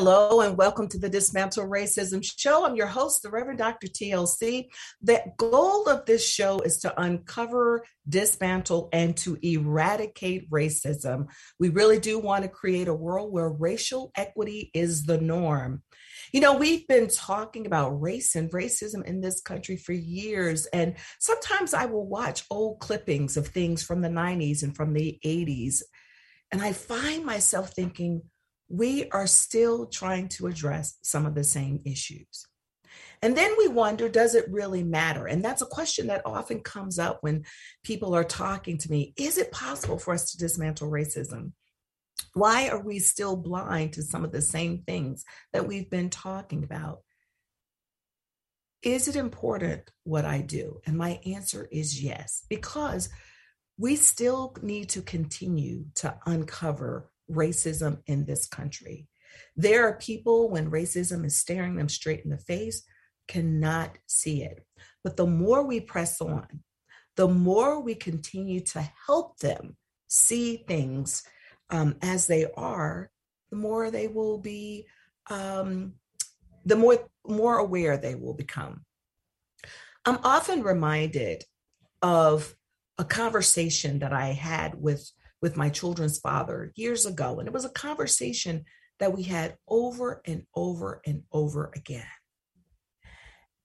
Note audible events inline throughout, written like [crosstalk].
Hello and welcome to the Dismantle Racism Show. I'm your host, the Reverend Dr. TLC. The goal of this show is to uncover, dismantle, and to eradicate racism. We really do want to create a world where racial equity is the norm. You know, we've been talking about race and racism in this country for years. And sometimes I will watch old clippings of things from the 90s and from the 80s. And I find myself thinking, we are still trying to address some of the same issues. And then we wonder, does it really matter? And that's a question that often comes up when people are talking to me. Is it possible for us to dismantle racism? Why are we still blind to some of the same things that we've been talking about? Is it important what I do? And my answer is yes, because we still need to continue to uncover racism in this country. There are people when racism is staring them straight in the face, cannot see it. But the more we press on, the more we continue to help them see things um, as they are, the more they will be, um, the more more aware they will become. I'm often reminded of a conversation that I had with with my children's father years ago. And it was a conversation that we had over and over and over again.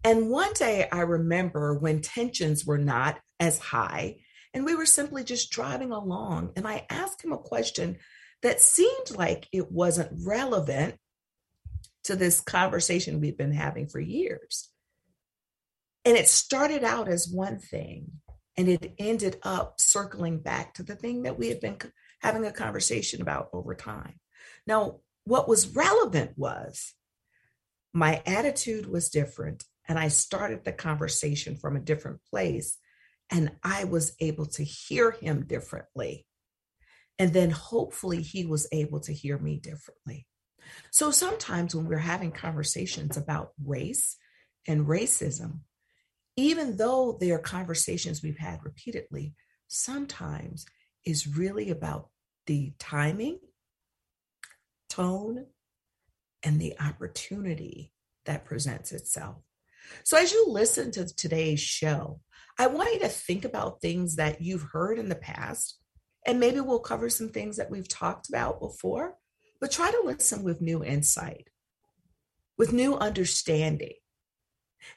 And one day I remember when tensions were not as high, and we were simply just driving along. And I asked him a question that seemed like it wasn't relevant to this conversation we've been having for years. And it started out as one thing, and it ended up circling back to the thing that we had been having a conversation about over time. Now, what was relevant was my attitude was different, and I started the conversation from a different place, and I was able to hear him differently. And then hopefully he was able to hear me differently. So sometimes when we're having conversations about race and racism, even though they are conversations we've had repeatedly, sometimes is really about the timing, tone, and the opportunity that presents itself. So, as you listen to today's show, I want you to think about things that you've heard in the past, and maybe we'll cover some things that we've talked about before, but try to listen with new insight, with new understanding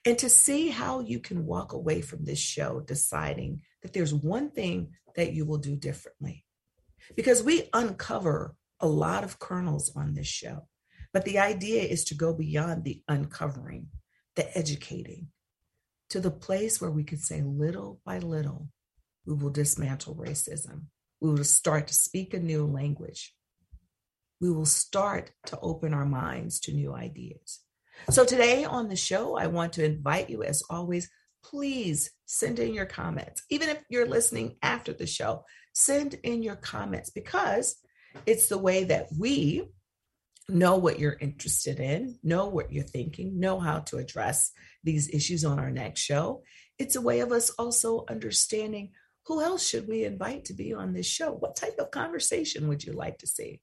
and to see how you can walk away from this show deciding that there's one thing that you will do differently. Because we uncover a lot of kernels on this show, but the idea is to go beyond the uncovering, the educating, to the place where we can say little by little, we will dismantle racism. We will start to speak a new language. We will start to open our minds to new ideas. So today on the show, I want to invite you, as always, please send in your comments. Even if you're listening after the show, send in your comments because it's the way that we know what you're interested in, know what you're thinking, know how to address these issues on our next show. It's a way of us also understanding who else should we invite to be on this show? What type of conversation would you like to see?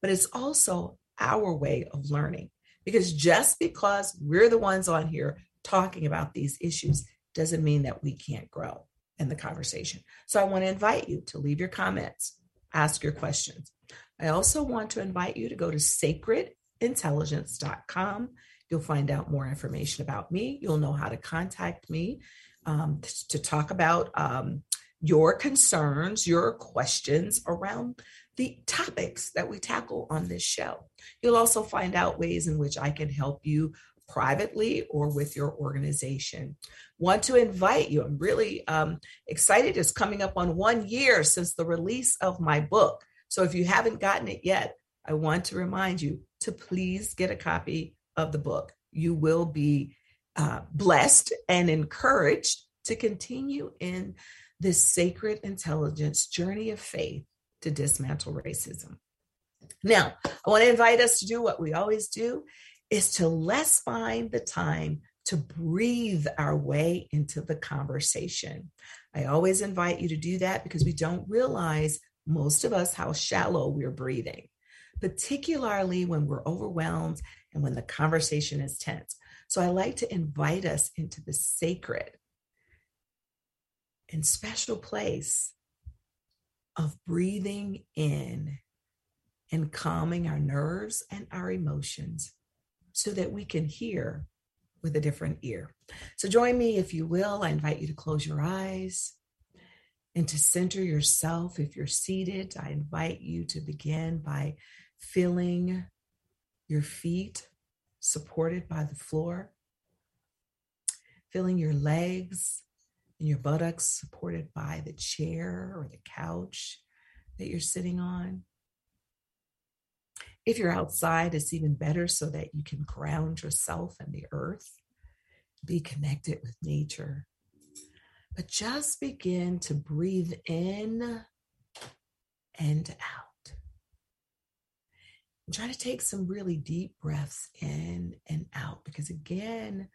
But it's also our way of learning. Because just because we're the ones on here talking about these issues doesn't mean that we can't grow in the conversation. So I want to invite you to leave your comments, ask your questions. I also want to invite you to go to sacredintelligence.com. You'll find out more information about me. You'll know how to contact me um, to talk about um, your concerns, your questions around the topics that we tackle on this show. You'll also find out ways in which I can help you privately or with your organization. Want to invite you, I'm really um, excited. It's coming up on one year since the release of my book. So if you haven't gotten it yet, I want to remind you to please get a copy of the book. You will be uh, blessed and encouraged to continue in this sacred intelligence journey of faith to dismantle racism. Now, I want to invite us to do what we always do is to let's find the time to breathe our way into the conversation. I always invite you to do that because we don't realize most of us how shallow we're breathing. particularly when we're overwhelmed and when the conversation is tense. So I like to invite us into the sacred and special place of breathing in and calming our nerves and our emotions so that we can hear with a different ear. So join me if you will. I invite you to close your eyes and to center yourself. If you're seated, I invite you to begin by feeling your feet supported by the floor, feeling your legs your buttocks supported by the chair or the couch that you're sitting on. If you're outside, it's even better so that you can ground yourself in the earth, be connected with nature. But just begin to breathe in and out. And try to take some really deep breaths in and out because, again,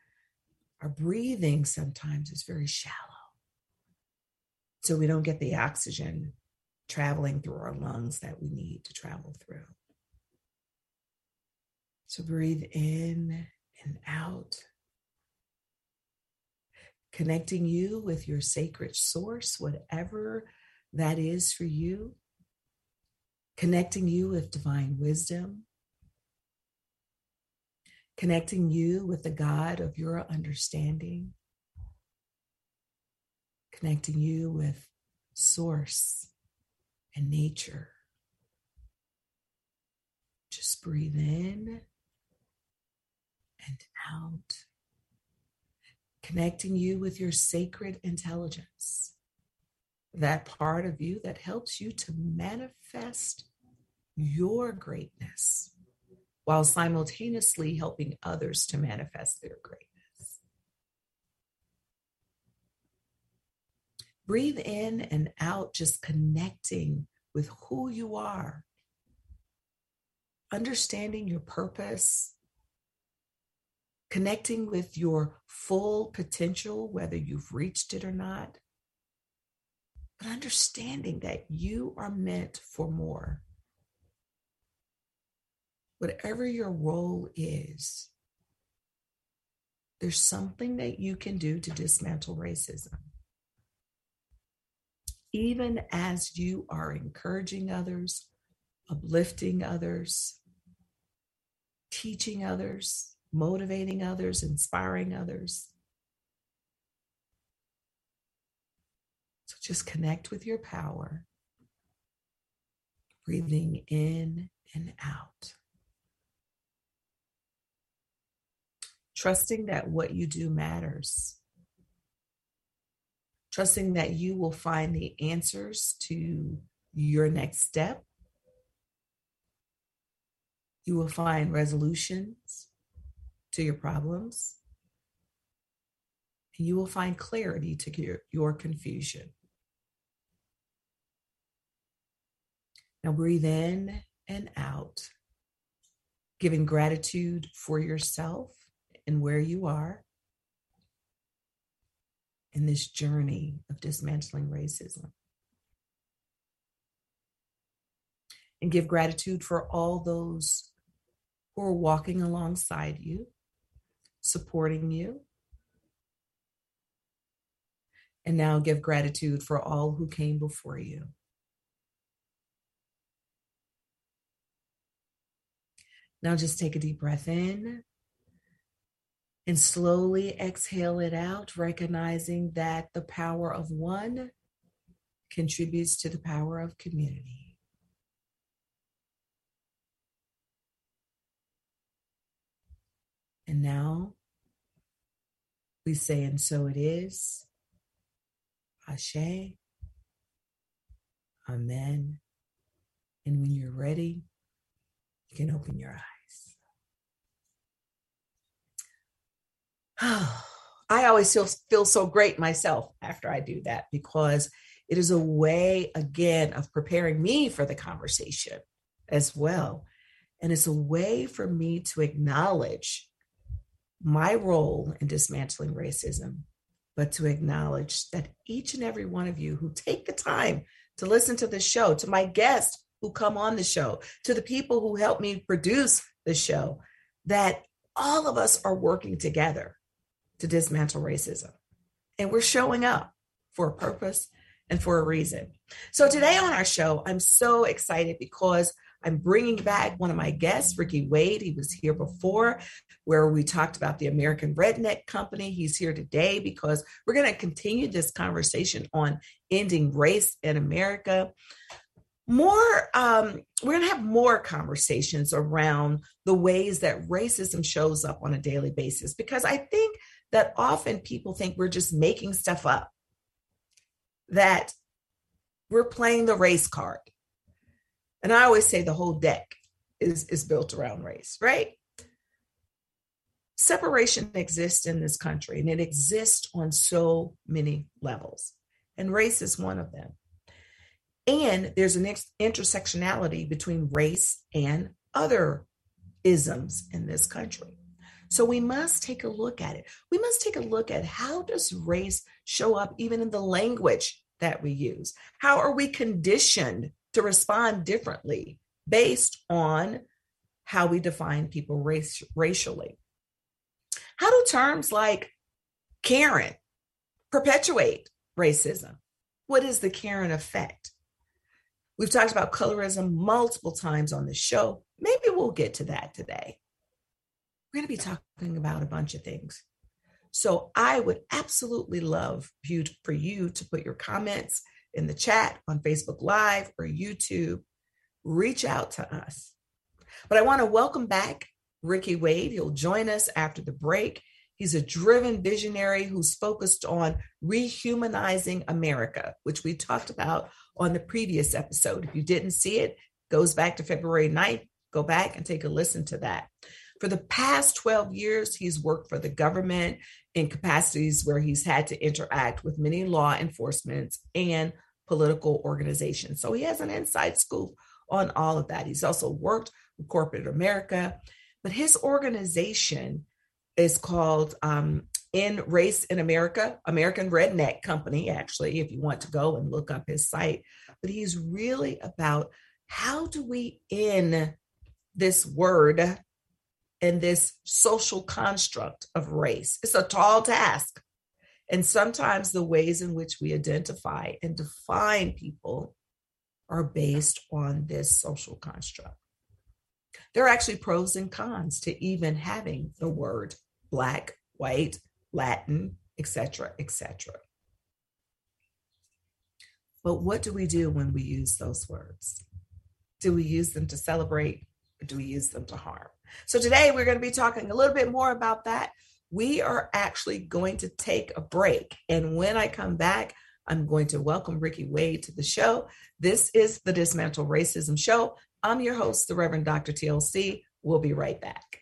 our breathing sometimes is very shallow. So we don't get the oxygen traveling through our lungs that we need to travel through. So breathe in and out, connecting you with your sacred source, whatever that is for you, connecting you with divine wisdom, connecting you with the God of your understanding, connecting you with source and nature. Just breathe in and out, connecting you with your sacred intelligence, that part of you that helps you to manifest your greatness while simultaneously helping others to manifest their greatness. Breathe in and out, just connecting with who you are, understanding your purpose, connecting with your full potential, whether you've reached it or not, but understanding that you are meant for more. Whatever your role is, there's something that you can do to dismantle racism. Even as you are encouraging others, uplifting others, teaching others, motivating others, inspiring others. So just connect with your power, breathing in and out. Trusting that what you do matters. Trusting that you will find the answers to your next step. You will find resolutions to your problems. And you will find clarity to your, your confusion. Now breathe in and out, giving gratitude for yourself and where you are in this journey of dismantling racism. And give gratitude for all those who are walking alongside you supporting you. And now give gratitude for all who came before you. Now just take a deep breath in and slowly exhale it out, recognizing that the power of one contributes to the power of community. And now we say, and so it is. Ashe. Amen. And when you're ready, you can open your eyes. [sighs] I always feel, feel so great myself after I do that because it is a way, again, of preparing me for the conversation as well. And it's a way for me to acknowledge my role in dismantling racism, but to acknowledge that each and every one of you who take the time to listen to the show, to my guests who come on the show, to the people who help me produce the show, that all of us are working together to dismantle racism. And we're showing up for a purpose and for a reason. So today on our show, I'm so excited because I'm bringing back one of my guests, Ricky Wade. He was here before, where we talked about the American Redneck Company. He's here today because we're going to continue this conversation on ending race in America. More, um, we're going to have more conversations around the ways that racism shows up on a daily basis because I think that often people think we're just making stuff up, that we're playing the race card and I always say the whole deck is, is built around race, right? Separation exists in this country and it exists on so many levels. And race is one of them. And there's an intersectionality between race and other isms in this country. So we must take a look at it. We must take a look at how does race show up even in the language that we use? How are we conditioned to respond differently based on how we define people race, racially. How do terms like Karen perpetuate racism? What is the Karen effect? We've talked about colorism multiple times on the show. Maybe we'll get to that today. We're going to be talking about a bunch of things. So I would absolutely love you for you to put your comments in the chat on Facebook Live or YouTube, reach out to us. But I want to welcome back Ricky Wade. He'll join us after the break. He's a driven visionary who's focused on rehumanizing America, which we talked about on the previous episode. If you didn't see it, goes back to February 9th. Go back and take a listen to that. For the past 12 years, he's worked for the government in capacities where he's had to interact with many law enforcement and political organizations. So he has an inside scoop on all of that. He's also worked with corporate America, but his organization is called um, End Race in America, American Redneck Company, actually, if you want to go and look up his site. But he's really about how do we end this word and this social construct of race? It's a tall task. And sometimes the ways in which we identify and define people are based on this social construct. There are actually pros and cons to even having the word black, white, Latin, etc., etc. But what do we do when we use those words? Do we use them to celebrate do we use them to harm? So today we're going to be talking a little bit more about that we are actually going to take a break. And when I come back, I'm going to welcome Ricky Wade to the show. This is the Dismantle Racism Show. I'm your host, the Reverend Dr. TLC. We'll be right back.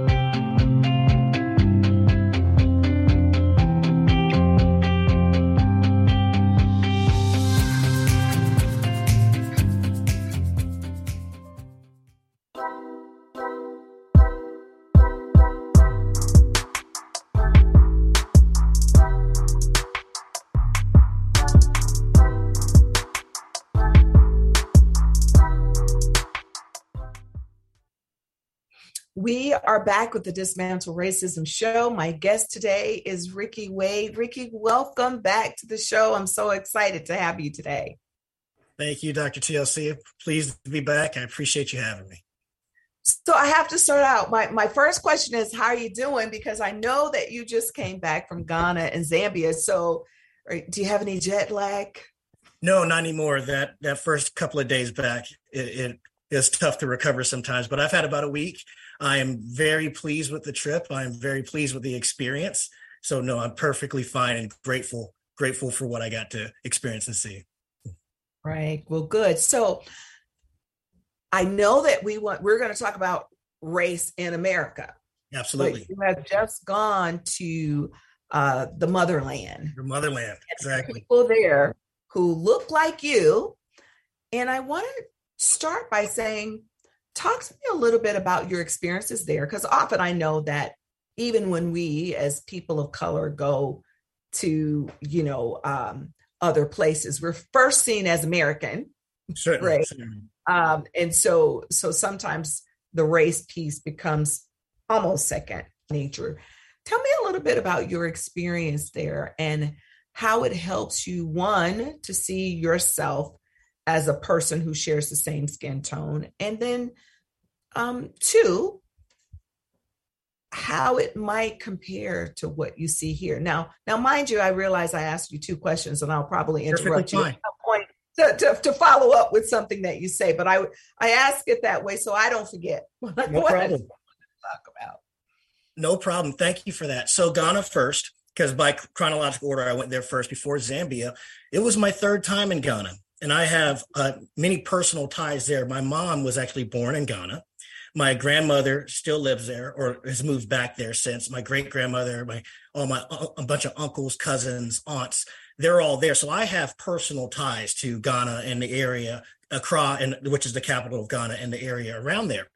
Are back with the Dismantle Racism Show. My guest today is Ricky Wade. Ricky, welcome back to the show. I'm so excited to have you today. Thank you, Dr. TLC. Pleased to be back. I appreciate you having me. So I have to start out. My my first question is how are you doing? Because I know that you just came back from Ghana and Zambia. So do you have any jet lag? No, not anymore. That that first couple of days back, it, it is tough to recover sometimes. But I've had about a week. I am very pleased with the trip. I am very pleased with the experience. So no, I'm perfectly fine and grateful, grateful for what I got to experience and see. Right. Well, good. So I know that we want we're going to talk about race in America. Absolutely. you have just gone to uh, the motherland. Your motherland. Exactly. People there who look like you. And I want to start by saying talk to me a little bit about your experiences there because often i know that even when we as people of color go to you know um, other places we're first seen as american right. Um, and so so sometimes the race piece becomes almost second nature tell me a little bit about your experience there and how it helps you one to see yourself as a person who shares the same skin tone and then um, two how it might compare to what you see here now now mind you i realize i asked you two questions and i'll probably interrupt you at some point to, to, to follow up with something that you say but i i ask it that way so i don't forget No [laughs] what I problem. talk about No problem. Thank you for that. So Ghana first, because by chronological order, I went there first before Zambia. It was my third time in Ghana, and I have uh, many personal ties there. My mom was actually born in Ghana. My grandmother still lives there, or has moved back there since. My great grandmother, my all my a bunch of uncles, cousins, aunts, they're all there. So I have personal ties to Ghana and the area, Accra, and which is the capital of Ghana, and the area around there.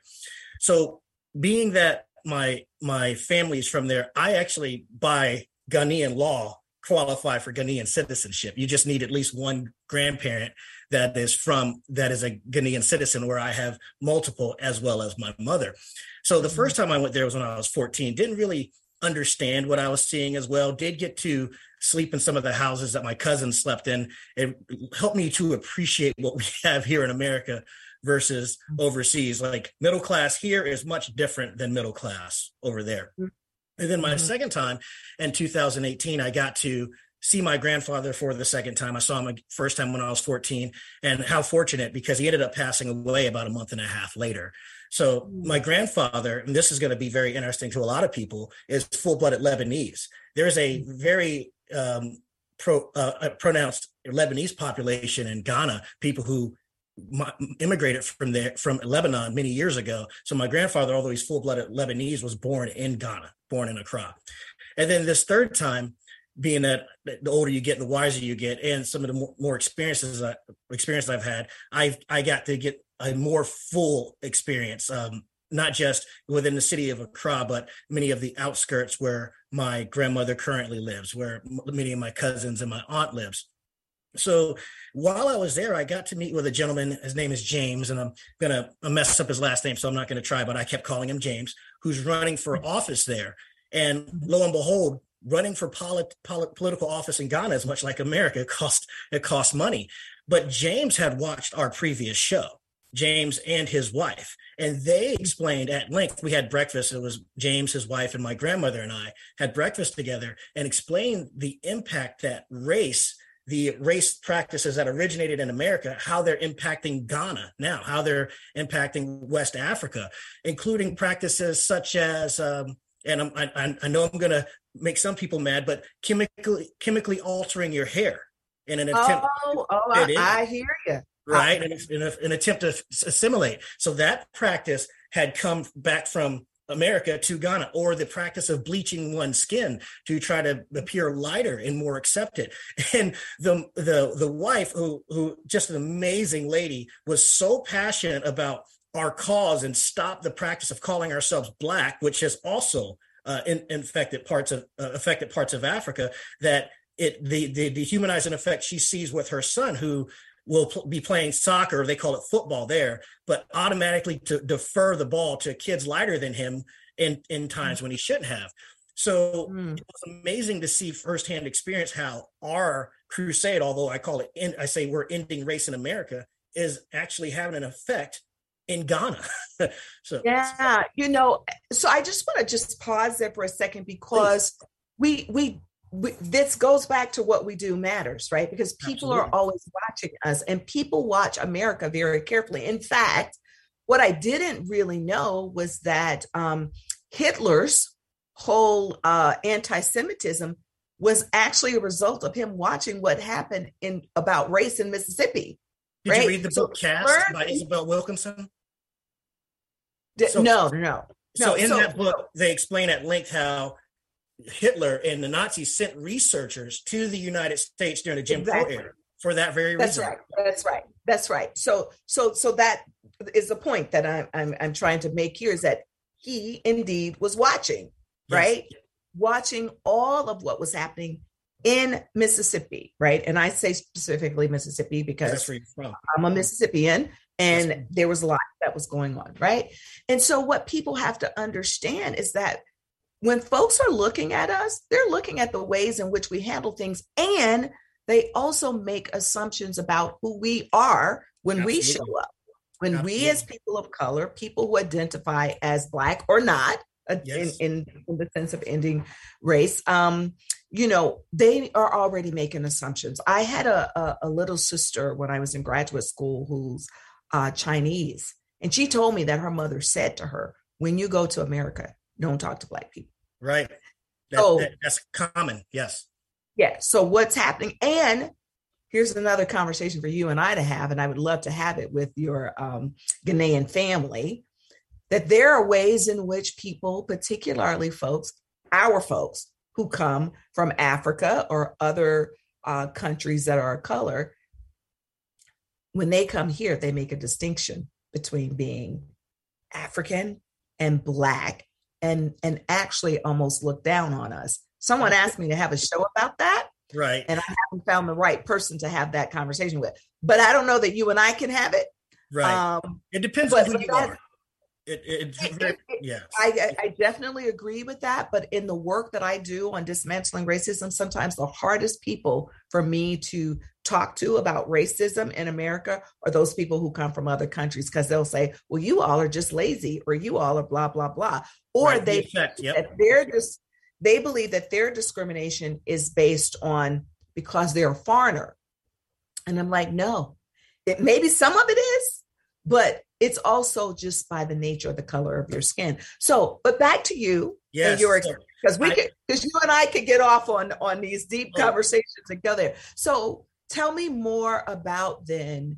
So being that my my family is from there, I actually by Ghanaian law qualify for Ghanaian citizenship. You just need at least one grandparent that is from that is a Ghanaian citizen where I have multiple as well as my mother. So the mm-hmm. first time I went there was when I was 14. Didn't really understand what I was seeing as well. Did get to sleep in some of the houses that my cousins slept in. It helped me to appreciate what we have here in America versus mm-hmm. overseas. Like middle class here is much different than middle class over there. Mm-hmm. And then my Mhm. second time in 2018, I got to see my grandfather for the second time. I saw him first time when I was 14, and how fortunate because he ended up passing away about a month and a half later. So my grandfather, and this is going to be very interesting to a lot of people, is full-blooded Lebanese. There's a very um, pro, uh, pronounced Lebanese population in Ghana, people who mi- immigrated from there from Lebanon many years ago. So my grandfather, although he's full-blooded Lebanese, was born in Ghana, born in Accra. And then this third time, being that the older you get, the wiser you get, and some of the more, more experiences I, experience I've had, I I got to get a more full experience, um, not just within the city of Accra, but many of the outskirts where my grandmother currently lives, where many of my cousins and my aunt lives. So while I was there, I got to meet with a gentleman. His name is James, and I'm gonna mess up his last name, so I'm not gonna try, but I kept calling him James, who's running for office there. And lo and behold, running for polit- polit- political office in Ghana is much like America. [laughs] It costs it costs money. But James had watched our previous show, James and his wife, and they explained at length. We had breakfast. It was James, his wife, and my grandmother and I had breakfast together and explained the impact that race the race practices that originated in America, how they're impacting Ghana now, how they're impacting West Africa, including practices such as, um, and I'm, I, I know I'm going to make some people mad, but chemically chemically altering your hair in an attempt. Oh, oh I, I, hear you. Right, in, in an attempt to assimilate. So that practice had come back from America to Ghana, or the practice of bleaching one's skin to try to appear lighter and more accepted. [laughs] And the the the wife, who who just an amazing lady, was so passionate about our cause and stop the practice of calling ourselves black, which has also uh, in, infected parts of uh, affected parts of Africa. That it the the dehumanizing effect she sees with her son, who will pl- be playing soccer. They call it football there, but automatically to defer the ball to kids lighter than him in in times when he shouldn't have. So mm. it was amazing to see firsthand experience how our crusade, although I call it, in, I say we're ending race in America, is actually having an effect in Ghana. [laughs] so yeah, you know, so I just want to just pause there for a second because Please. we we this goes back to what we do matters, right? Because people Absolutely. are always watching us and people watch America very carefully. In fact, what I didn't really know was that um, Hitler's whole uh, anti Semitism was actually a result of him watching what happened in about race in Mississippi. Did right? you read the book Cast Caste by Isabel Wilkerson? so, no, no. So in so, that book, they explain at length how Hitler and the Nazis sent researchers to the United States during the Jim exactly. Crow era for that very That's reason. That's right. That's right. That's right. So so so that is the point that I'm I'm I'm trying to make here is that he indeed was watching, yes. right? Watching all of what was happening in Mississippi, right? And I say specifically Mississippi because I'm a Mississippian and there was a lot that was going on, right? And so what people have to understand is that when folks are looking at us, they're looking at the ways in which we handle things and they also make assumptions about who we are when Absolutely. we show up. When Absolutely. we, as people of color, people who identify as Black or not, uh, yes. in, in, in, the sense of ending race, um, you know, they are already making assumptions. I had a, a, a little sister when I was in graduate school who's uh, Chinese, and she told me that her mother said to her, When you go to America, don't talk to Black people. Right. That, so, that, that's common. Yes. Yeah. So what's happening? And here's another conversation for you and I to have, and I would love to have it with your um, Ghanaian family. That there are ways in which people, particularly folks, our folks who come from Africa or other uh, countries that are color, when they come here, they make a distinction between being African and Black and and actually almost look down on us. Someone asked me to have a show about that. Right. And I haven't found the right person to have that conversation with. But I don't know that you and I can have it. Right. Um, it depends on who you are. It, it, it, it, yeah. I, I definitely agree with that. But in the work that I do on dismantling racism, sometimes the hardest people for me to talk to about racism in America are those people who come from other countries because they'll say, well, you all are just lazy or you all are blah, blah, blah. Or right, they, the yep. they're just, they believe that their discrimination is based on because they're a foreigner. And I'm like, no, it maybe some of it is, but it's also just by the nature of the color of your skin. So, but back to you yes. and your because we could because you and I could get off on on these deep oh. conversations and go there. So tell me more about then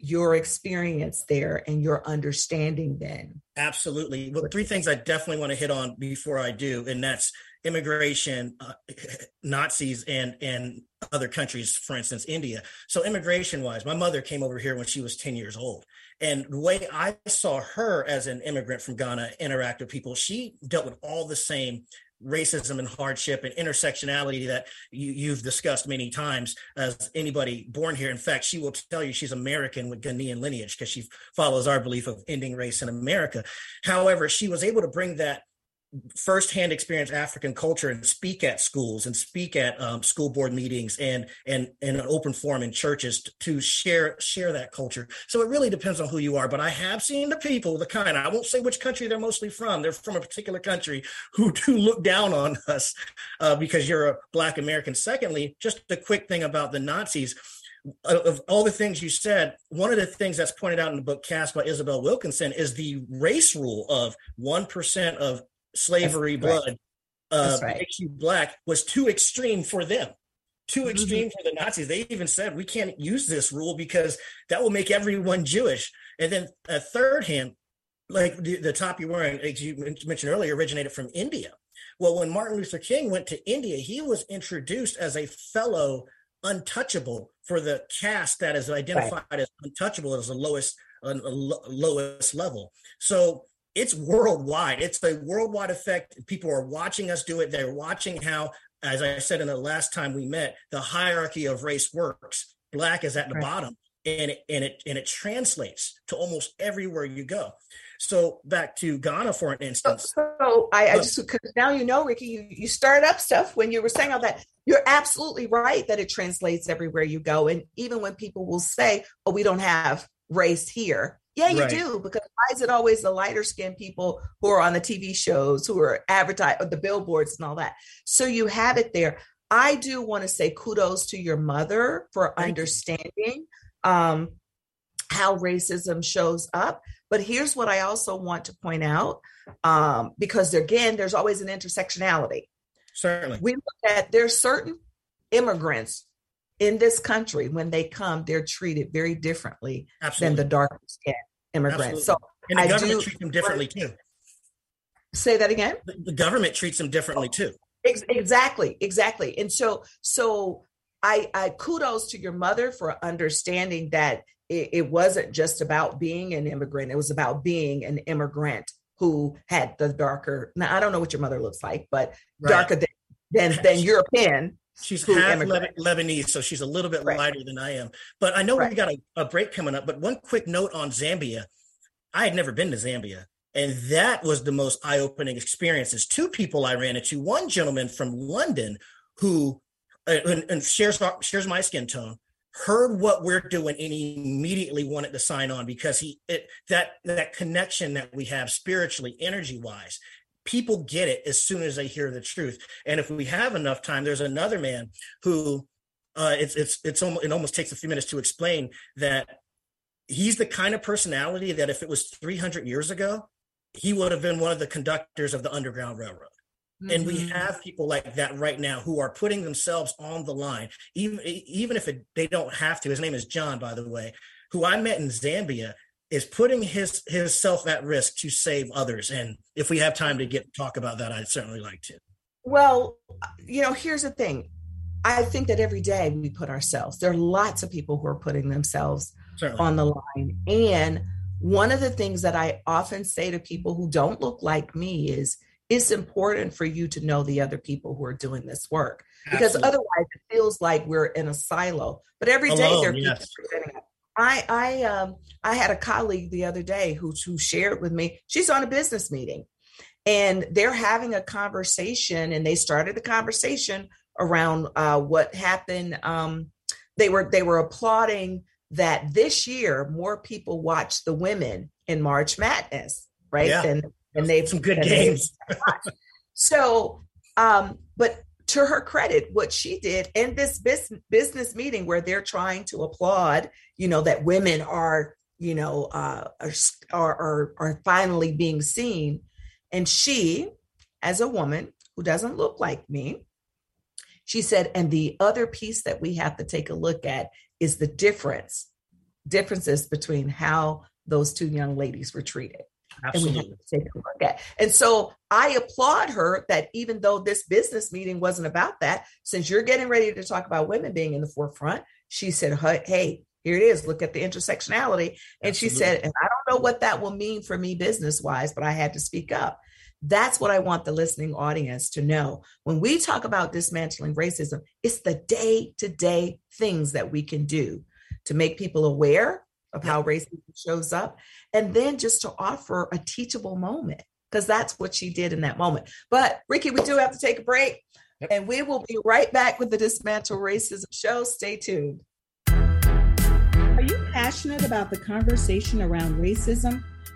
your experience there and your understanding then. Absolutely. Well, three things I definitely want to hit on before I do, and that's immigration, uh, [laughs] Nazis, and and other countries, for instance, India. So immigration wise, my mother came over here when she was 10 years old. And the way I saw her as an immigrant from Ghana interact with people, she dealt with all the same racism and hardship and intersectionality that you, have discussed many times as anybody born here. In fact, she will tell you she's American with Ghanaian lineage because she follows our belief of ending race in America. However, she was able to bring that firsthand experience African culture and speak at schools and speak at um, school board meetings and and and an open forum in churches to, to share share that culture. So it really depends on who you are. But I have seen the people, the kind I won't say which country they're mostly from. They're from a particular country who [laughs] do look down on us uh, because you're a Black American. Secondly, just a quick thing about the Nazis of all the things you said, one of the things that's pointed out in the book Caste by Isabel Wilkerson is the race rule of 1% of slavery That's blood right. uh, right. makes you black was too extreme for them. too Mm-hmm. extreme for the Nazis. They even said we can't use this rule because that will make everyone Jewish. And then a third hand, like the, the top you're wearing, as you mentioned earlier, originated from India. Well, when Martin Luther King went to India, he was introduced as a fellow untouchable for the caste that is identified as untouchable as the lowest uh, lo- lowest level. So it's worldwide. It's a worldwide effect. People are watching us do it. They're watching how, as I said in the last time we met, the hierarchy of race works. Black is at the Right. bottom, and it, and it and it translates to almost everywhere you go. So back to Ghana for an instance. so I, I just because now you know, Ricky, you, you start up stuff when you were saying all that. You're absolutely right that it translates everywhere you go. And even when people will say, Oh, we don't have race here. Yeah, you Right. do, because why is it always the lighter skinned people who are on the TV shows, who are advertised the billboards and all that? So you have it there. I do want to say kudos to your mother for Thank understanding um, how racism shows up. But here's what I also want to point out um, because again, there's always an intersectionality. Certainly. We look at there's certain immigrants in this country when they come, they're treated very differently than the darker skinned immigrants. So and the I government do- treats them differently too. say that again. The, the government treats them differently oh, too. Ex- exactly, exactly. And so, so I, I kudos to your mother for understanding that it, it wasn't just about being an immigrant; it was about being an immigrant who had the darker. Now, I don't know what your mother looks like, but Right. darker than than, than European. She's who half immigrated. Leb- Lebanese, so she's a little bit Right. lighter than I am. But I know we got a, a break coming up. But one quick note on Zambia. I had never been to Zambia. And that was the most eye opening experiences. Two people I ran into, one gentleman from London who uh, and, and shares, shares my skin tone, heard what we're doing and he immediately wanted to sign on because he it, that that connection that we have spiritually, energy wise, people get it as soon as they hear the truth. And if we have enough time, there's another man who uh, it's it's it's almost it almost takes a few minutes to explain that he's the kind of personality that if it was 300 years ago, he would have been one of the conductors of the Underground Railroad. And we Mhm. have people like that right now who are putting themselves on the line, even even if it, they don't have to. His name is John, by the way, who I met in Zambia, is putting his his self at risk to save others. And if we have time to get talk about that, I'd certainly like to. Well, you know, here's the thing. I think that every day we put ourselves. There are lots of people who are putting themselves Certainly. on the line. And one of the things that I often say to people who don't look like me is it's important for you to know the other people who are doing this work because Absolutely. otherwise it feels like we're in a silo. But every day Alone, there are people yes. presenting. I I um I had a colleague the other day who who shared with me. She's on a business meeting, and they're having a conversation, and they started the conversation around uh, what happened. Um, they were they were applauding that this year more people watched the women in March Madness, right? Yeah. Than than they've Some good games. so, um, but to her credit, what she did in this bus- business meeting where they're trying to applaud, you know, that women are, you know, uh, are, are, are finally being seen. And she, as a woman who doesn't look like me, she said, and the other piece that we have to take a look at is the difference, differences between how those two young ladies were treated and we have to take a look at. And so I applaud her that even though this business meeting wasn't about that, since you're getting ready to talk about women being in the forefront, she said, "Hey, here it is. Look at the intersectionality." And she said, "And I don't know what that will mean for me business wise, but I had to speak up." That's what I want the listening audience to know. When we talk about dismantling racism, it's the day to day things that we can do to make people aware of how racism shows up and mm-hmm. then just to offer a teachable moment because that's what she did in that moment. But Ricky, we do have to take a break Yep. and we will be right back with the Dismantle Racism show. Stay tuned. Are you passionate about the conversation around racism?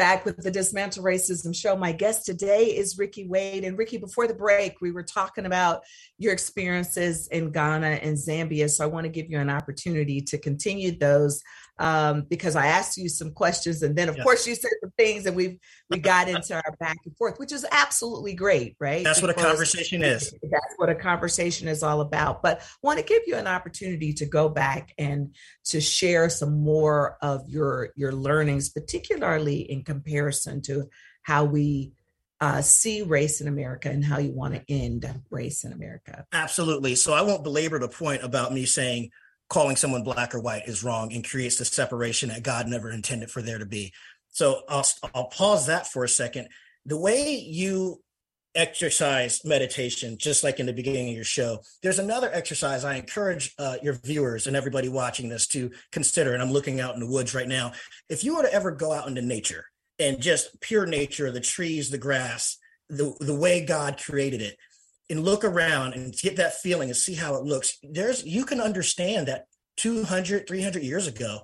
Back with the Dismantle Racism Show. My guest today is Ricky Wade. And Ricky, before the break, we were talking about your experiences in Ghana and Zambia. So I want to give you an opportunity to continue those um, because I asked you some questions, and then of yes. course you said some things, and we've we got into our back and forth, which is absolutely great, right? That's because what a conversation is. That's what a conversation is all about. But want to give you an opportunity to go back and to share some more of your your learnings, particularly in comparison to how we uh, see race in America and how you want to end race in America. Absolutely. So I won't belabor the point about me saying calling someone black or white is wrong and creates the separation that God never intended for there to be. So I'll I'll pause that for a second. The way you exercise meditation, just like in the beginning of your show, there's another exercise I encourage uh, your viewers and everybody watching this to consider. And I'm looking out in the woods right now. If you were to ever go out into nature and just pure nature, the trees, the grass, the the way God created it, and look around and get that feeling and see how it looks. There's you can understand that 200 300 years ago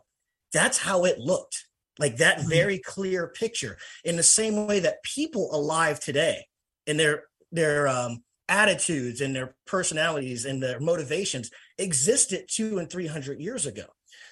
that's how it looked like that mm-hmm. very clear picture. In the same way that people alive today and their their um, attitudes and their personalities and their motivations existed two and 300 years ago.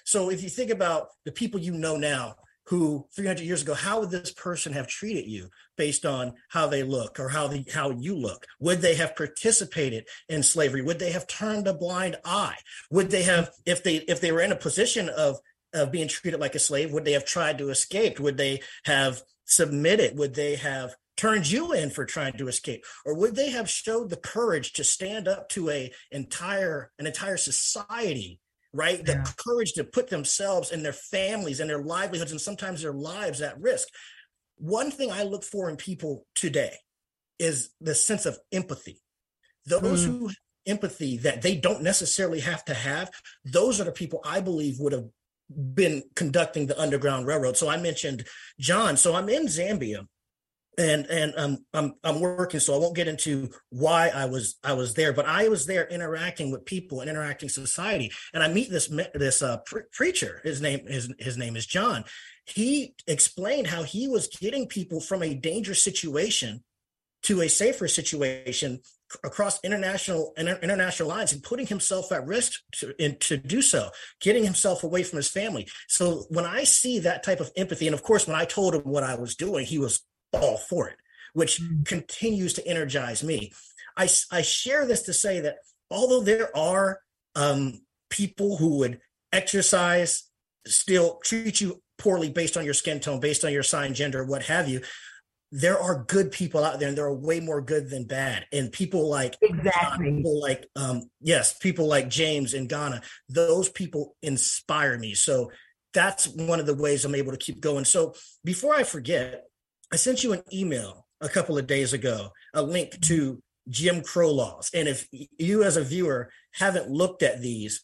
So if you think about the people you know now who 300 years ago how would this person have treated you based on how they look or how the how you look? Would they have participated in slavery? Would they have turned a blind eye? Would they have if they if they were in a position of of being treated like a slave would they have tried to escape? Would they have submitted? Would they have turned you in for trying to escape? Or would they have showed the courage to stand up to a entire an entire society right? Yeah. The courage to put themselves and their families and their livelihoods and sometimes their lives at risk. One thing I look for in people today is the sense of empathy. Those mm. who empathy that they don't necessarily have to have, those are the people I believe would have been conducting the Underground Railroad. So I mentioned John. So I'm in Zambia and and um, I'm I'm working, so I won't get into why I was I was there, but I was there interacting with people and interacting society, and I meet this this uh, pre- preacher. His name his his name is John. He explained how he was getting people from a dangerous situation to a safer situation across international international lines and putting himself at risk to, in, to do so getting himself away from his family so when i see that type of empathy and of course when i told him what i was doing he was all for it, which mm. continues to energize me. I, I share this to say that although there are um, people who would exercise, still treat you poorly based on your skin tone, based on your sign, gender, what have you, there are good people out there and there are way more good than bad and people like exactly people like um yes people like james in ghana those people inspire me so that's one of the ways i'm able to keep going so before i forget I sent you an email a couple of days ago, a link to Jim Crow laws. And if you, as a viewer, haven't looked at these,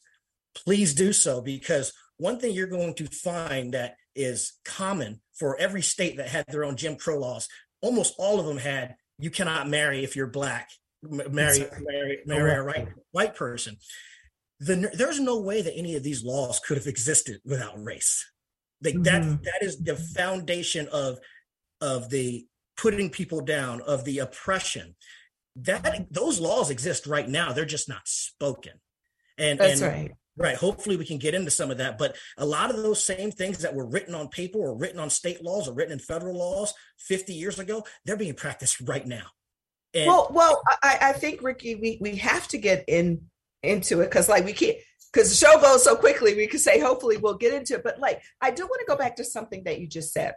please do so because one thing you're going to find that is common for every state that had their own Jim Crow laws. Almost all of them had you cannot marry if you're black, marry marry, marry a white white person. The, there's no way that any of these laws could have existed without race. Like mm-hmm. that that is the foundation of of the putting people down, of the oppression. That those laws exist right now. They're just not spoken. And that's and, right. Right. Hopefully, we can get into some of that. But a lot of those same things that were written on paper or written on state laws or written in federal laws 50 years ago, they're being practiced right now. And- well, well, I, I think Ricky, we we have to get in into it because like we can't because the show goes so quickly. We could say hopefully we'll get into it, but like I do want to go back to something that you just said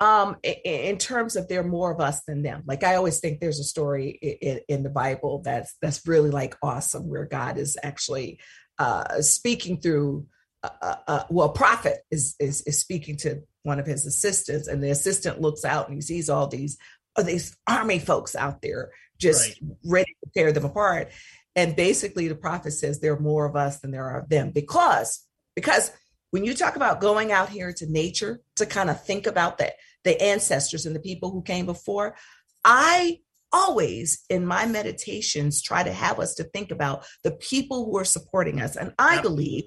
um in terms of there are more of us than them like i always think there's a story in, in the bible that's that's really like awesome where god is actually uh speaking through uh, uh, well prophet is, is is speaking to one of his assistants and the assistant looks out and he sees all these all these army folks out there just right. ready to tear them apart and basically the prophet says there are more of us than there are of them because because when you talk about going out here to nature to kind of think about that the ancestors and the people who came before i always in my meditations try to have us to think about the people who are supporting us and i Absolutely. believe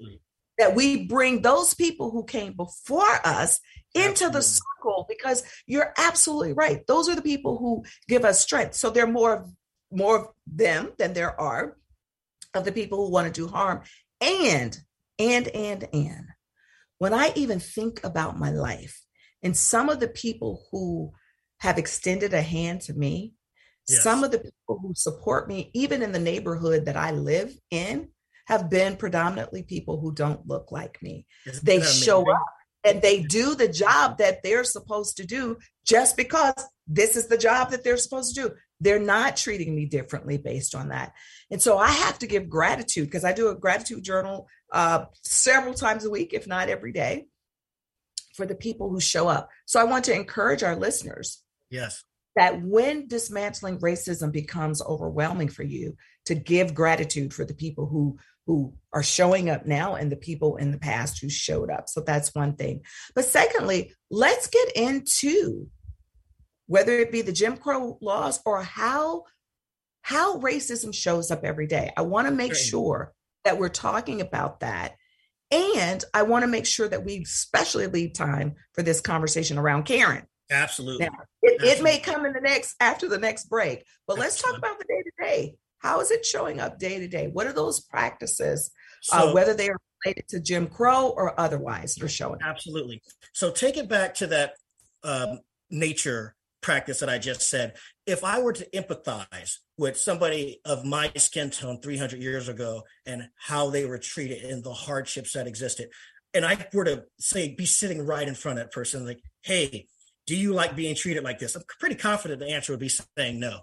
that we bring those people who came before us into absolutely. the circle because you're absolutely right those are the people who give us strength so there are more more of them than there are of the people who want to do harm and and and and when I even think about my life and some of the people who have extended a hand to me, yes. some of the people who support me, even in the neighborhood that I live in, have been predominantly people who don't look like me. Isn't they show up and they do the job that they're supposed to do just because this is the job that they're supposed to do. They're not treating me differently based on that. And so I have to give gratitude because I do a gratitude journal uh, several times a week, if not every day, for the people who show up. So I want to encourage our listeners. Yes. That when dismantling racism becomes overwhelming for you, to give gratitude for the people who who are showing up now and the people in the past who showed up. So that's one thing. But secondly, let's get into whether it be the Jim Crow laws or how how racism shows up every day. I want to make sure that we're talking about that. And I want to make sure that we especially leave time for this conversation around Karen. Absolutely. Now, it, Absolutely. it may come in the next after the next break, but let's talk about the day to day. How is it showing up day to day? What are those practices, uh, so, uh, whether they are related to Jim Crow or otherwise, that are showing? Absolutely. So take it back to that um, nature practice that I just said. If I were to empathize with somebody of my skin tone 300 years ago and how they were treated and the hardships that existed, and I were to say, be sitting right in front of that person, like, hey, do you like being treated like this? I'm pretty confident the answer would be saying no.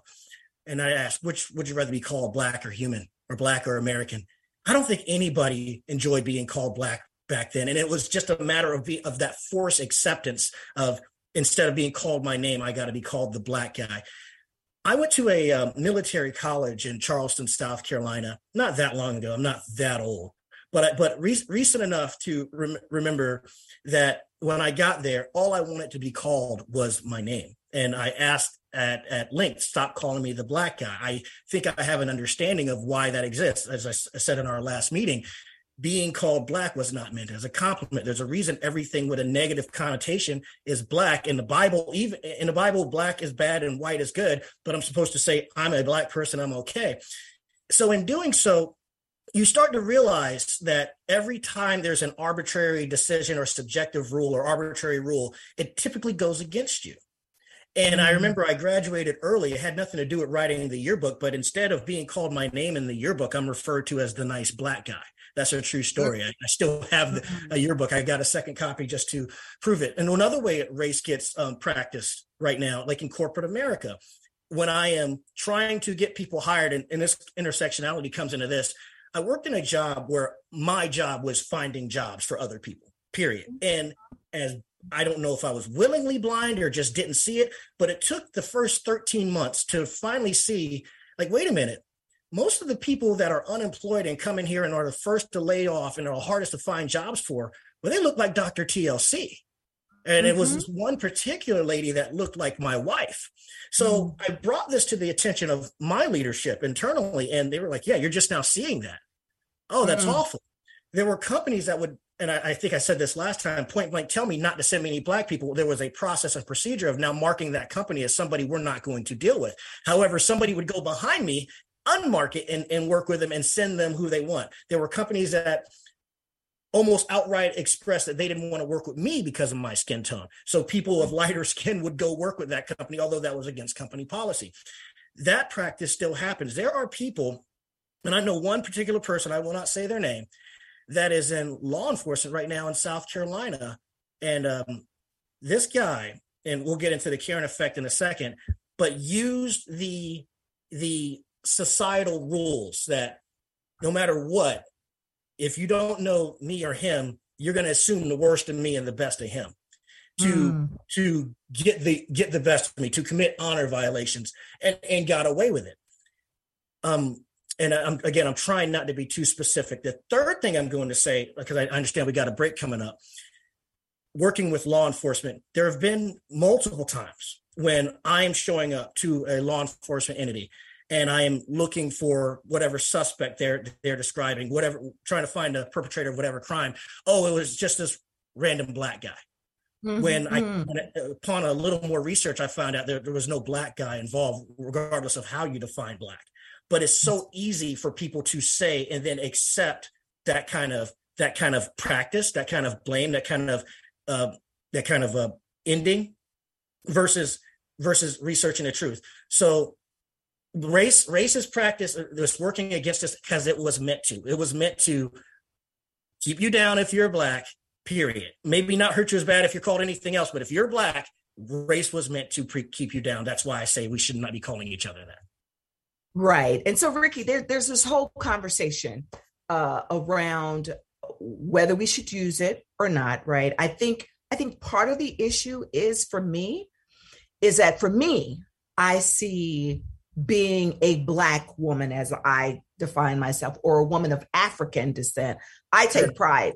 And I asked, which would you rather be called black or human or black or American? I don't think anybody enjoyed being called black back then. And it was just a matter of, be, of that forced acceptance of instead of being called my name, I got to be called the black guy. I went to a um, military college in Charleston, South Carolina, not that long ago. I'm not that old, but I, but re- recent enough to rem- remember that when I got there, all I wanted to be called was my name, and I asked at at length, "Stop calling me the black guy." I think I have an understanding of why that exists, as I said in our last meeting being called black was not meant as a compliment. There's a reason everything with a negative connotation is black. In the Bible, even in the Bible, black is bad and white is good, but I'm supposed to say, I'm a black person, I'm okay. So in doing so, you start to realize that every time there's an arbitrary decision or subjective rule or arbitrary rule, it typically goes against you. And I mm-hmm. remember I graduated early. It had nothing to do with writing the yearbook, but instead of being called my name in the yearbook, I'm referred to as the nice black guy. That's a true story. I, I still have the, mm-hmm. a yearbook. I got a second copy just to prove it. And another way race gets um, practiced right now, like in corporate America, when I am trying to get people hired, and, and this intersectionality comes into this, I worked in a job where my job was finding jobs for other people, period. And as I don't know if I was willingly blind or just didn't see it, but it took the first 13 months to finally see like, wait a minute, most of the people that are unemployed and come in here and are the first to lay off and are the hardest to find jobs for well, they look like Dr. TLC. And mm-hmm. it was mm-hmm. this one particular lady that looked like my wife. So mm-hmm. I brought this to the attention of my leadership internally, and they were like, Yeah, you're just now seeing that. Oh, that's mm-hmm. awful. There were companies that would, and I, I, think I said this last time, point blank tell me not to send me any black people. There was a process and procedure of now marking that company as somebody we're not going to deal with. However, somebody would go behind me, unmark it, and, and work with them and send them who they want. There were companies that almost outright expressed that they didn't want to work with me because of my skin tone. So people of lighter skin would go work with that company, although that was against company policy. That practice still happens. There are people, and I know one particular person, I will not say their name, that is in law enforcement right now in South Carolina. And um, this guy, and we'll get into the Karen effect in a second, but used the the societal rules that no matter what, if you don't know me or him, you're going to assume the worst of me and the best of him. To mm. to get the get the best of me to commit honor violations and and got away with it. Um and I'm again I'm trying not to be too specific. The third thing I'm going to say because I understand we got a break coming up working with law enforcement there have been multiple times when I'm showing up to a law enforcement entity and I am looking for whatever suspect they're they're describing, whatever trying to find a perpetrator of whatever crime. Oh, it was just this random black guy. Mm-hmm. When I upon a little more research, I found out there, there was no black guy involved, regardless of how you define black. But it's so easy for people to say and then accept that kind of that kind of practice, that kind of blame, that kind of uh, that kind of uh, ending, versus versus researching the truth. So race racist practice was working against us because it was meant to. It was meant to keep you down if you're black. Period. Maybe not hurt you as bad if you're called anything else, but if you're black, race was meant to pre- keep you down. That's why I say we should not be calling each other that. Right. And so, Ricky, there, there's this whole conversation uh, around whether we should use it or not. Right. I think I think part of the issue is for me is that for me, I see being a black woman as i define myself or a woman of african descent i take pride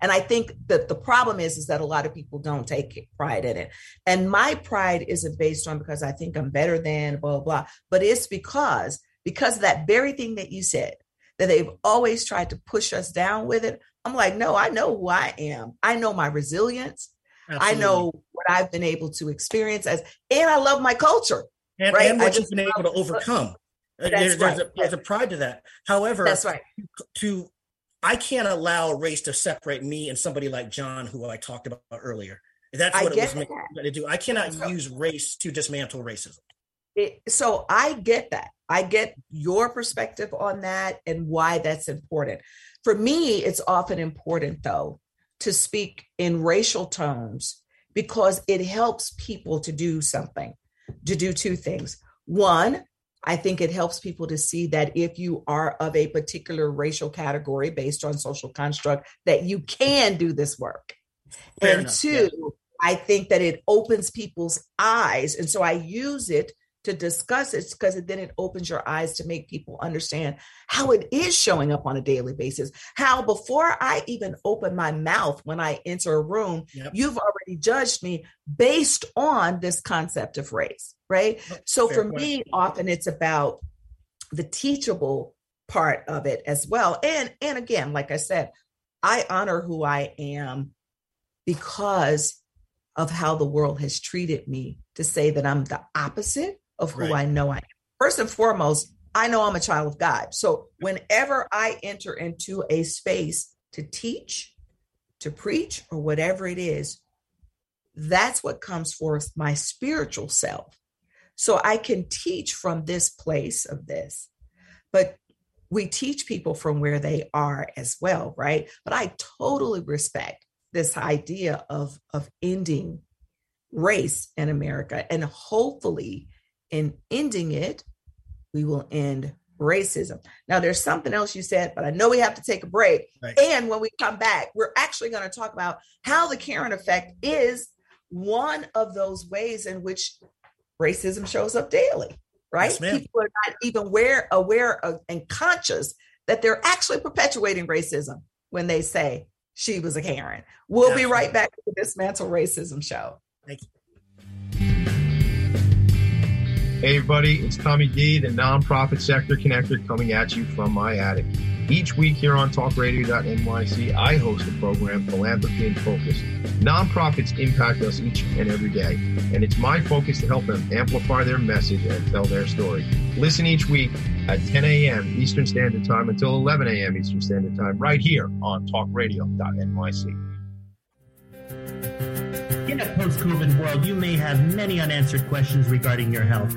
and i think that the problem is is that a lot of people don't take pride in it. And my pride isn't based on because i think i'm better than blah blah, blah. But it's because because of that very thing that you said that they've always tried to push us down with it. I'm like no i know who i am. I know my resilience. Absolutely. i know what i've been able to experience as and i love my culture and, right? and what you've been able to overcome. There's, right. a, there's a pride to that. However, that's right. To I can't allow race to separate me and somebody like John, who I talked about earlier. That's what it was meant to do. I cannot so, use race to dismantle racism. It, so I get that. I get your perspective on that and why that's important. For me, it's often important though to speak in racial tones because it helps people to do something to do two things. One, I think it helps people to see that if you are of a particular racial category based on social construct, that you can do this work. Fair and enough, two, yeah. I think that it opens people's eyes. And so I use it to discuss it because then it opens your eyes to make people understand how it is showing up on a daily basis. How before I even open my mouth when I enter a room, yep. you've already judged me based on this concept of race, right? Oh, so Fair for point. me, often it's about the teachable part of it as well. And and again, like I said, I honor who I am because of how the world has treated me to say that I'm the opposite of who right. I know I am. First and foremost, I know I'm a child of God. So whenever I enter into a space to teach, to preach, or whatever it is, that's what comes forth my spiritual self. So I can teach from this place of this. But we teach people from where they are as well, right? But I totally respect this idea of, of ending race in America. And hopefully, in ending it, we will end racism. Now, there's something else you said, but I know we have to take a break. Right. And when we come back, we're actually going to talk about how the Karen effect is one of those ways in which racism shows up daily, right? Yes, People are not even aware, aware of, and conscious that they're actually perpetuating racism when they say she was a Karen. We'll be right back to the Dismantle Racism show. Thank you. Hey, everybody, it's Tommy D, the nonprofit sector connector, coming at you from my attic. Each week here on talkradio.nyc, I host a program, Philanthropy in Focus. Nonprofits impact us each and every day, and it's my focus to help them amplify their message and tell their story. Listen each week at 10 a.m. Eastern Standard Time until 11 a.m. Eastern Standard Time, right here on talkradio.nyc. In a post COVID world, you may have many unanswered questions regarding your health.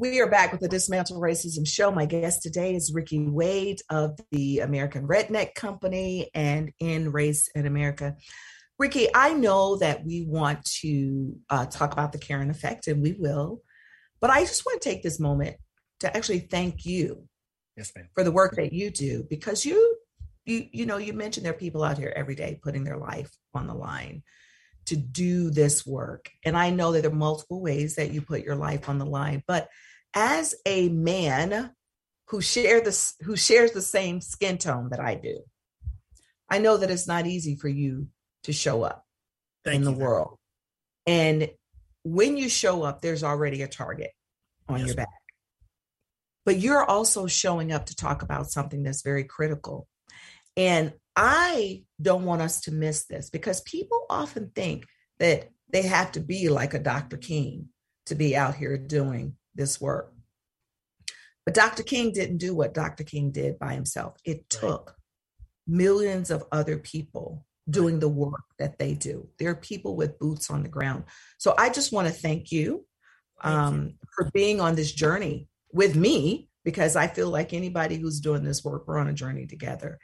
We are back with the Dismantle Racism Show. My guest today is Ricky Wade of the American Redneck Company and End Race in America. Ricky, I know that we want to uh, talk about the Karen effect, and we will, but I just want to take this moment to actually thank you Yes, ma'am. for the work that you do because you, you, you know, you mentioned there are people out here every day putting their life on the line to do this work, and I know that there are multiple ways that you put your life on the line, but as a man who share this who shares the same skin tone that I do, I know that it's not easy for you to show up Thank in the you. world. And when you show up, there's already a target on Yes, your back. But you're also showing up to talk about something that's very critical. And I don't want us to miss this because people often think that they have to be like a Dr. King to be out here doing this work. But Dr. King didn't do what Dr. King did by himself. It took millions of other people doing the work that they do. There are people with boots on the ground. So I just want to thank you, Thank you. um, for being on this journey with me because I feel like anybody who's doing this work, we're on a journey together.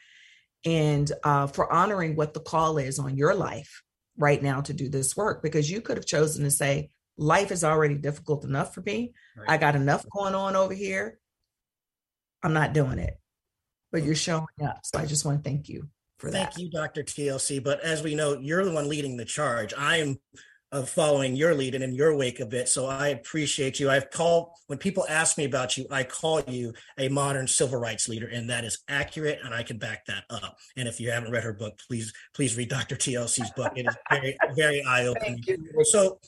And uh, for honoring what the call is on your life right now to do this work, because you could have chosen to say, Life is already difficult enough for me. Right. I got enough going on over here. I'm not doing it. But you're showing up. So I just want to thank you for that. Thank you, Dr. TLC. But as we know, you're the one leading the charge. I'm uh, following your lead and in your wake a bit. So I appreciate you. I've called, when people ask me about you, I call you a modern civil rights leader, and that is accurate, and I can back that up. And if you haven't read her book, please, please read Dr. TLC's book. It is very, very eye opening. So,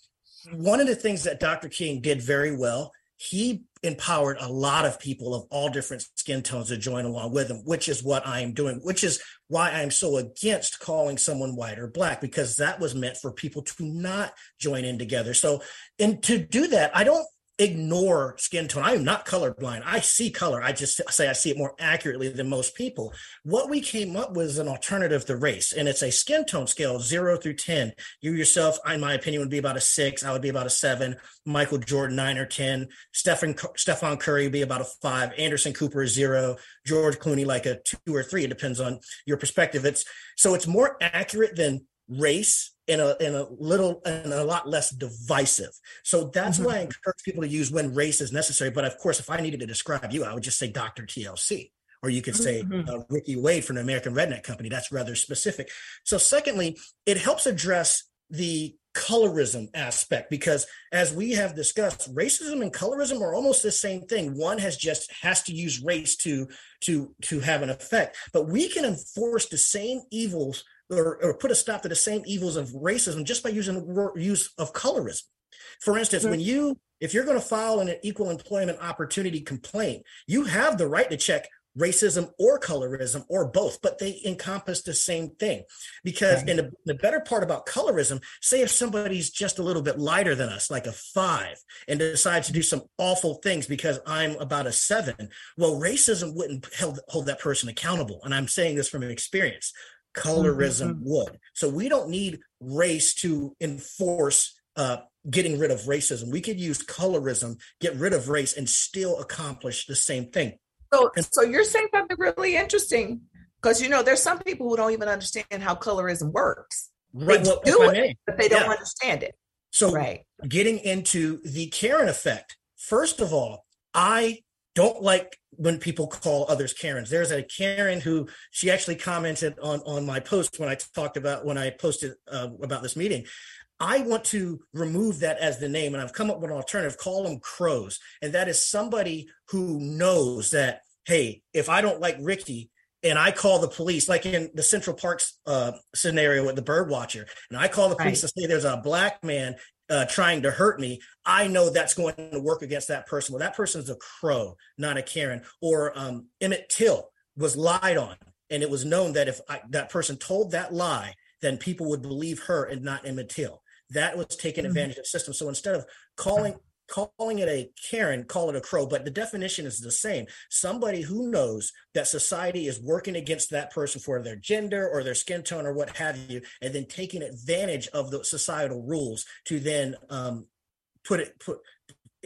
one of the things that Dr. King did very well, he empowered a lot of people of all different skin tones to join along with them, which is what I am doing, which is why I'm so against calling someone white or black, because that was meant for people to not join in together. So, and to do that, I don't ignore skin tone. I am not colorblind. I see color. I just say I see it more accurately than most people. What we came up with is an alternative to race, and it's a skin tone scale, zero through 10. You yourself, in my opinion, would be about a six. I would be about a seven. Michael Jordan, nine or 10. Stephen, Stephon Curry would be about a five. Anderson Cooper is zero. George Clooney, like a two or three. It depends on your perspective. It's so it's more accurate than race in a in a little and a lot less divisive. So that's why I encourage people to use when race is necessary. But of course, if I needed to describe you, I would just say Dr. TLC or you could say Mhm. uh, Ricky Wade from the American Redneck Company. That's rather specific. So, secondly, it helps address the colorism aspect because as we have discussed racism and colorism are almost the same thing one has just has to use race to to to have an effect but we can enforce the same evils or, or put a stop to the same evils of racism just by using use of colorism. For instance mm-hmm. when you if you're going to file an equal employment opportunity complaint you have the right to check racism or colorism or both but they encompass the same thing. Because Right. in the, the better part about colorism say if somebody's just a little bit lighter than us like a five and decides to do some awful things because i'm about a seven well racism wouldn't hold, hold that person accountable. And i'm saying this from experience colorism Mhm. would so we don't need race to enforce uh, getting rid of racism we could use colorism get rid of race and still accomplish the same thing So, so you're saying something really interesting because you know there's some people who don't even understand how colorism works, right They well, do I it, but they don't understand it. so Right. getting into the Karen effect. First of all, I don't like when people call others Karens. There's a Karen who she actually commented on on my post when I talked about when I posted uh, about this meeting. I want to remove that as the name, and I've come up with an alternative. Call them crows, and that is somebody who knows that hey, if I don't like Ricky. And I call the police, like in the Central Parks uh, scenario with the bird watcher, and I call the police Right. to say there's a black man uh, trying to hurt me, I know that's going to work against that person. Well, that person is a crow, not a Karen. Or um, Emmett Till was lied on, and it was known that if I, that person told that lie, then people would believe her and not Emmett Till. That was taking Mhm. advantage of the system. So instead of calling calling it a Karen, call it a crow, but the definition is the same. Somebody who knows that society is working against that person for their gender or their skin tone or what have you, and then taking advantage of the societal rules to then um, put it put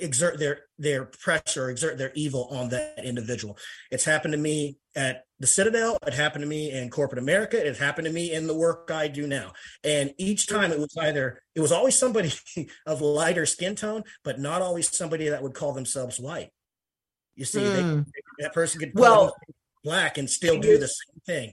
exert their their pressure exert their evil on that individual. It's happened to me at the citadel it happened to me in corporate america it happened to me in the work i do now. And each time it was either it was always somebody [laughs] of lighter skin tone but not always somebody that would call themselves white. You see they, Mm. that person could call Well- black and still do the same thing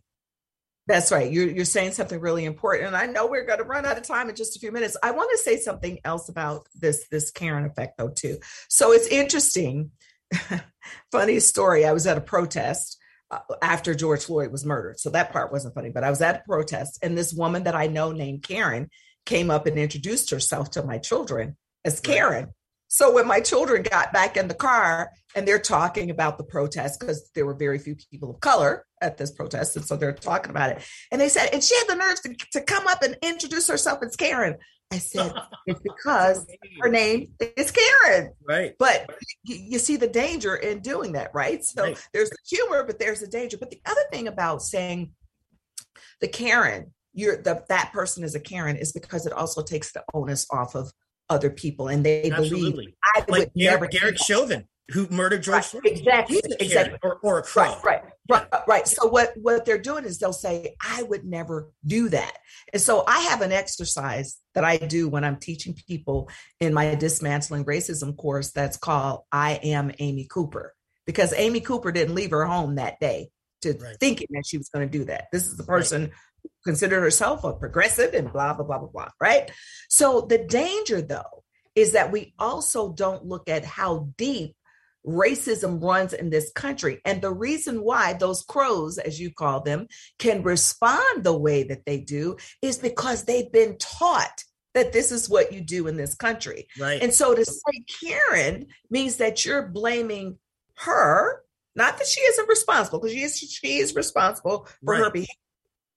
That's right. You're you're saying something really important, and I know we're going to run out of time in just a few minutes. I want to say something else about this this Karen effect, though, too. So it's interesting. [laughs] funny story. I was at a protest uh, after George Floyd was murdered, so that part wasn't funny. But I was at a protest, and this woman that I know named Karen came up and introduced herself to my children as Karen. So when my children got back in the car and they're talking about the protest because there were very few people of color at this protest, and so they're talking about it, and they said, and she had the nerve to, to come up and introduce herself as Karen. I said, [laughs] it's because her name is Karen. right But you, you see the danger in doing that, right? So Right. there's the humor, but there's the danger. But the other thing about saying the Karen, you're the that person is a Karen is because it also takes the onus off of other people and they believe absolutely I would like never Derek that. Chauvin who murdered George Right, Floyd. exactly, exactly. or, or a crow. Right, right, right, right. So what what they're doing is they'll say, "I would never do that." And so I have an exercise that I do when I'm teaching people in my dismantling racism course that's called "I am Amy Cooper," because Amy Cooper didn't leave her home that day to Right. thinking that she was going to do that. This is the person who considered herself a progressive and blah blah blah blah blah. Right. So the danger, though, is that we also don't look at how deep racism runs in this country. And the reason why those crows, as you call them, can respond the way that they do is because they've been taught that this is what you do in this country. Right. And so to say Karen means that you're blaming her, not that she isn't responsible, because she is, she is responsible for her behavior,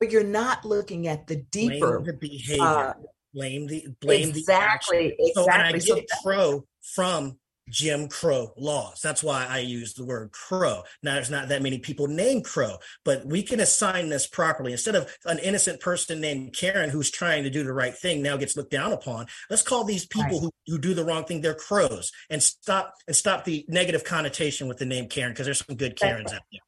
but you're not looking at the deeper. blame the behavior. uh, blame the blame exactly, the action. So, and I exactly. So get crow from Jim Crow laws. That's why I use the word crow. Now, there's not that many people named Crow, but we can assign this properly. Instead of an innocent person named Karen who's trying to do the right thing now gets looked down upon, let's call these people Right. who, who do the wrong thing, they're crows and stop and stop the negative connotation with the name Karen because there's some good Karens out there.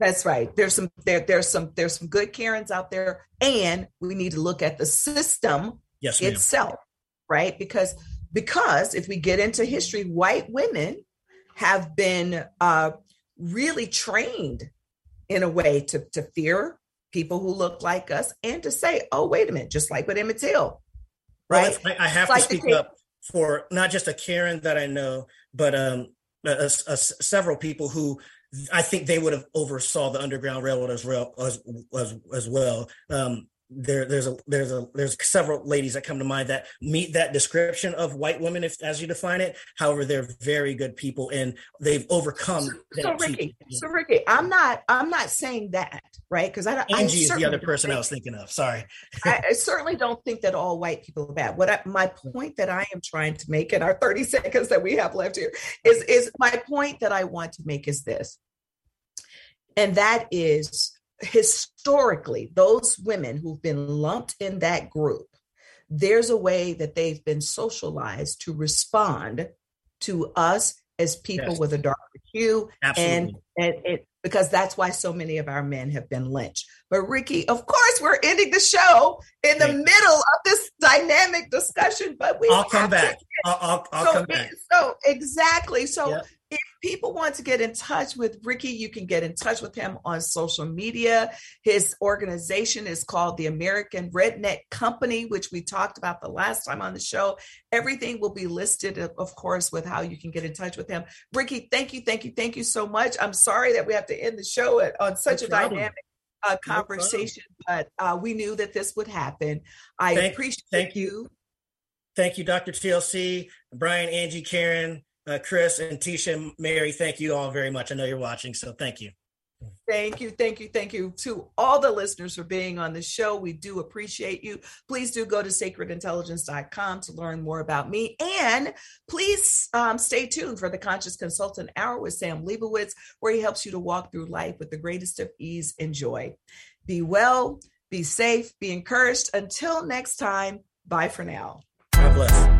That's right. There's some there there's some there's some good Karens out there, and we need to look at the system Yes, ma'am. itself, right? Because because if we get into history, white women have been uh, really trained in a way to, to fear people who look like us and to say, oh, wait a minute, just like with Emmett Till, right? Well, I, I, have to speak up for not just a Karen that I know, but um, a, a, a, several people who I think they would have oversaw the Underground Railroad as, real, as, as, as well. Um, there there's a there's a there's several ladies that come to mind that meet that description of white women if as you define it. However they're very good people and they've overcome so, so ricky so ricky i'm not i'm not saying that right? Because i angie I is the other person i was thinking of. Sorry. [laughs] I, I, certainly don't think that all white people are bad. What I, my point that i am trying to make in our 30 seconds that we have left here is is my point that i want to make is this. And that is historically, those women who've been lumped in that group, there's a way that they've been socialized to respond to us as people yes. with a darker hue and, and it because that's why so many of our men have been lynched. But Ricky, of course, we're ending the show in the middle of this dynamic discussion. But we I'll come back. I'll, I'll, I'll so, come back. So exactly. So yep people want to get in touch with Ricky, you can get in touch with him on social media. His organization is called the American Redneck Company, which we talked about the last time on the show. Everything will be listed, of course, with how you can get in touch with him. Ricky, thank you, thank you, thank you so much. I'm sorry that we have to end the show on such no a dynamic uh, conversation, no but uh, we knew that this would happen. I thank, appreciate thank you. you. Thank you, Dr. TLC, Brian, Angie, Karen uh, Chris and Tisha, Mary, thank you all very much. I know you're watching, so thank you. Thank you, thank you, thank you to all the listeners for being on the show. We do appreciate you. Please do go to sacredintelligence.com to learn more about me. And please um, stay tuned for the Conscious Consultant Hour with Sam Leibowitz, where he helps you to walk through life with the greatest of ease and joy. Be well, be safe, be encouraged. Until next time, bye for now. God bless.